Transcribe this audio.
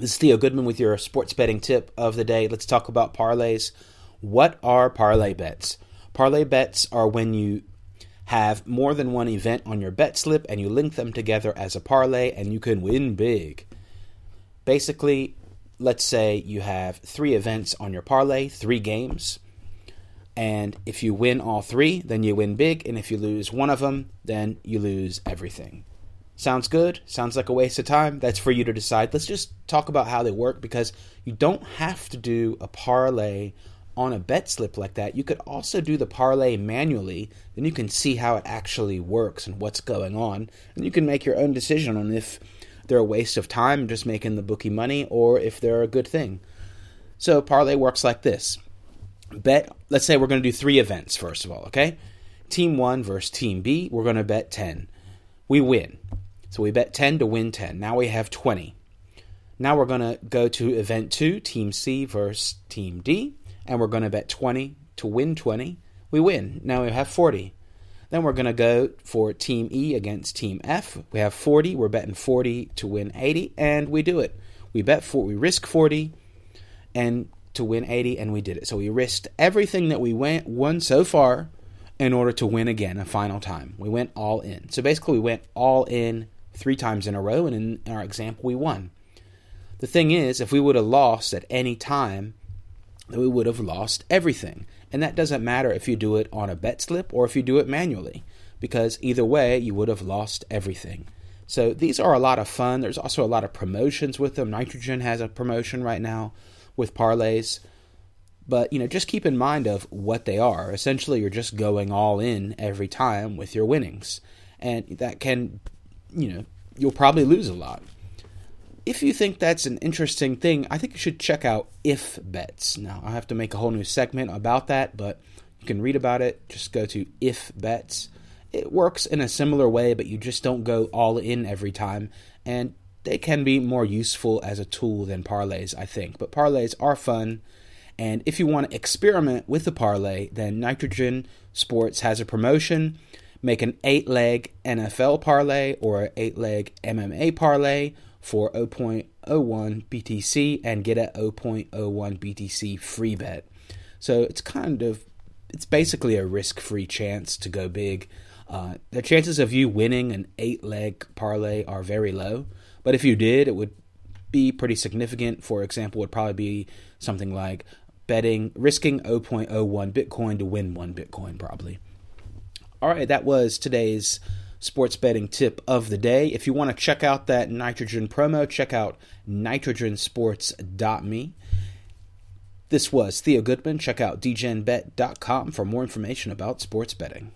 This is Theo Goodman with your sports betting tip of the day. Let's talk about parlays. What are parlay bets? Parlay bets are when you have more than one event on your bet slip and you link them together as a parlay and you can win big. Basically, let's say you have three events on your parlay, three games. And if you win all three, then you win big. And if you lose one of them, then you lose everything. Sounds good? Sounds like a waste of time? That's for you to decide. Let's just talk about how they work because you don't have to do a parlay on a bet slip like that. You could also do the parlay manually, then you can see how it actually works and what's going on. And you can make your own decision on if they're a waste of time just making the bookie money or if they're a good thing. So parlay works like this. Bet, let's say we're going to do three events first of all, okay? Team 1 versus team B, we're going to bet 10. We win. So we bet 10 to win 10. Now we have 20. Now we're going to go to event 2, Team C versus Team D, and we're going to bet 20 to win 20. We win. Now we have 40. Then we're going to go for Team E against Team F. We have 40. We're betting 40 to win 80, and we do it. We bet for we risk 40 and to win 80, and we did it. So we risked everything that we went won so far in order to win again a final time. We went all in. So basically, we went all in three times in a row, and in, in our example, we won. The thing is, if we would have lost at any time, then we would have lost everything. And that doesn't matter if you do it on a bet slip or if you do it manually, because either way, you would have lost everything. So these are a lot of fun. There's also a lot of promotions with them. Nitrogen has a promotion right now with parlays. But, you know, just keep in mind of what they are. Essentially, you're just going all in every time with your winnings. And that can you know, you'll probably lose a lot. If you think that's an interesting thing, I think you should check out If Bets. Now, I have to make a whole new segment about that, but you can read about it. Just go to If Bets. It works in a similar way, but you just don't go all in every time, and they can be more useful as a tool than parlays, I think. But parlays are fun, and if you want to experiment with the parlay, then Nitrogen Sports has a promotion make an eight leg NFL parlay or an eight leg MMA parlay for 0.01 BTC and get a 0.01 BTC free bet. So it's kind of it's basically a risk-free chance to go big. Uh, the chances of you winning an eight-leg parlay are very low, but if you did, it would be pretty significant. For example, would probably be something like betting risking 0.01 Bitcoin to win one Bitcoin, probably. All right, that was today's sports betting tip of the day. If you want to check out that nitrogen promo, check out nitrogensports.me. This was Theo Goodman. Check out degenbet.com for more information about sports betting.